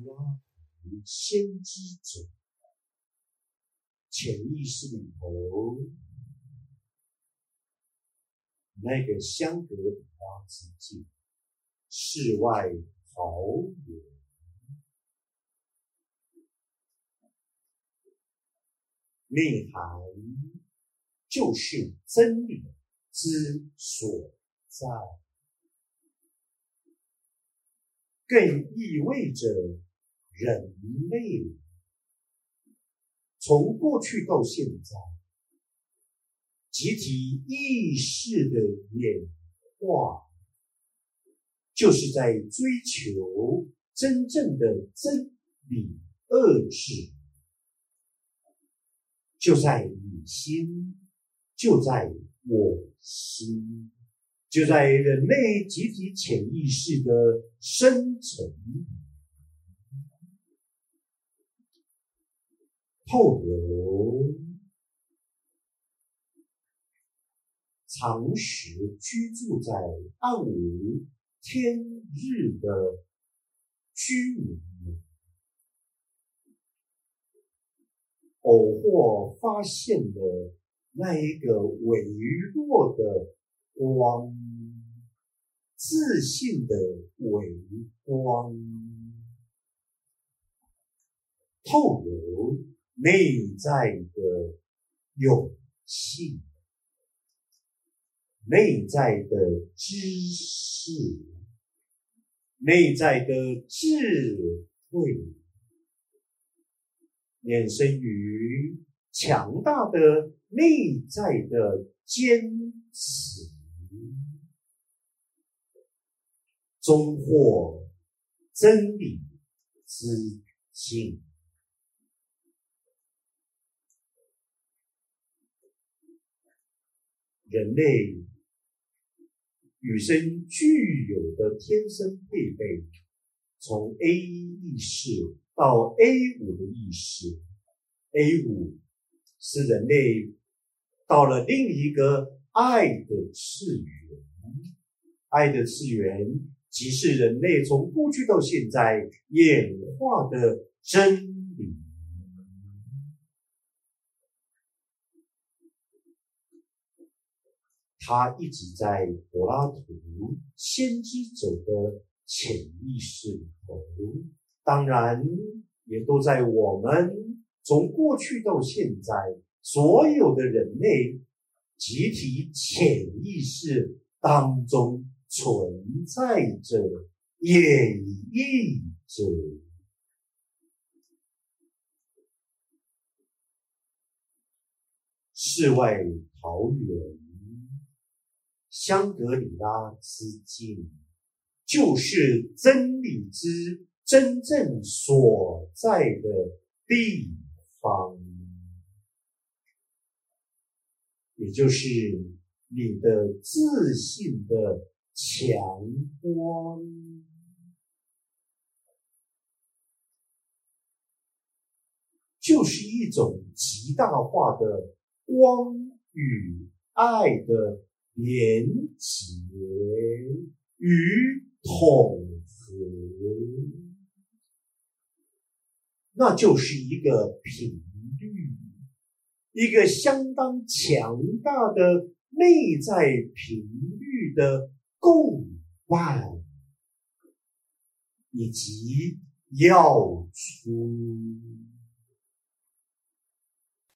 拉先知者，潜意识里头那个相隔里拉之境，世外桃源，内涵就是真理之所在。更意味着人类从过去到现在集体意识的演化，就是在追求真正的真理二智，就在你心，就在我心。就在人类集体潜意识的深层透流，常时居住在暗无天日的居民，偶或发现了那一个微弱的。光，自信的微光，透露内在的勇气，内在的知识，内在的智慧，衍生于强大的内在的坚持。终获真理之境。人类与生具有的天生配备，从 A 一意识到 A 五的意识，A 五是人类到了另一个爱的次元，爱的次元。即是人类从过去到现在演化的真理，它一直在柏拉图先知者的潜意识里头，当然也都在我们从过去到现在所有的人类集体潜意识当中。存在着，演绎着。世外桃源，香格里拉之境，就是真理之真正所在的地方，也就是你的自信的。强光就是一种极大化的光与爱的连结与统合，那就是一个品，一个相当强大的内在频率的。共伴以及要出，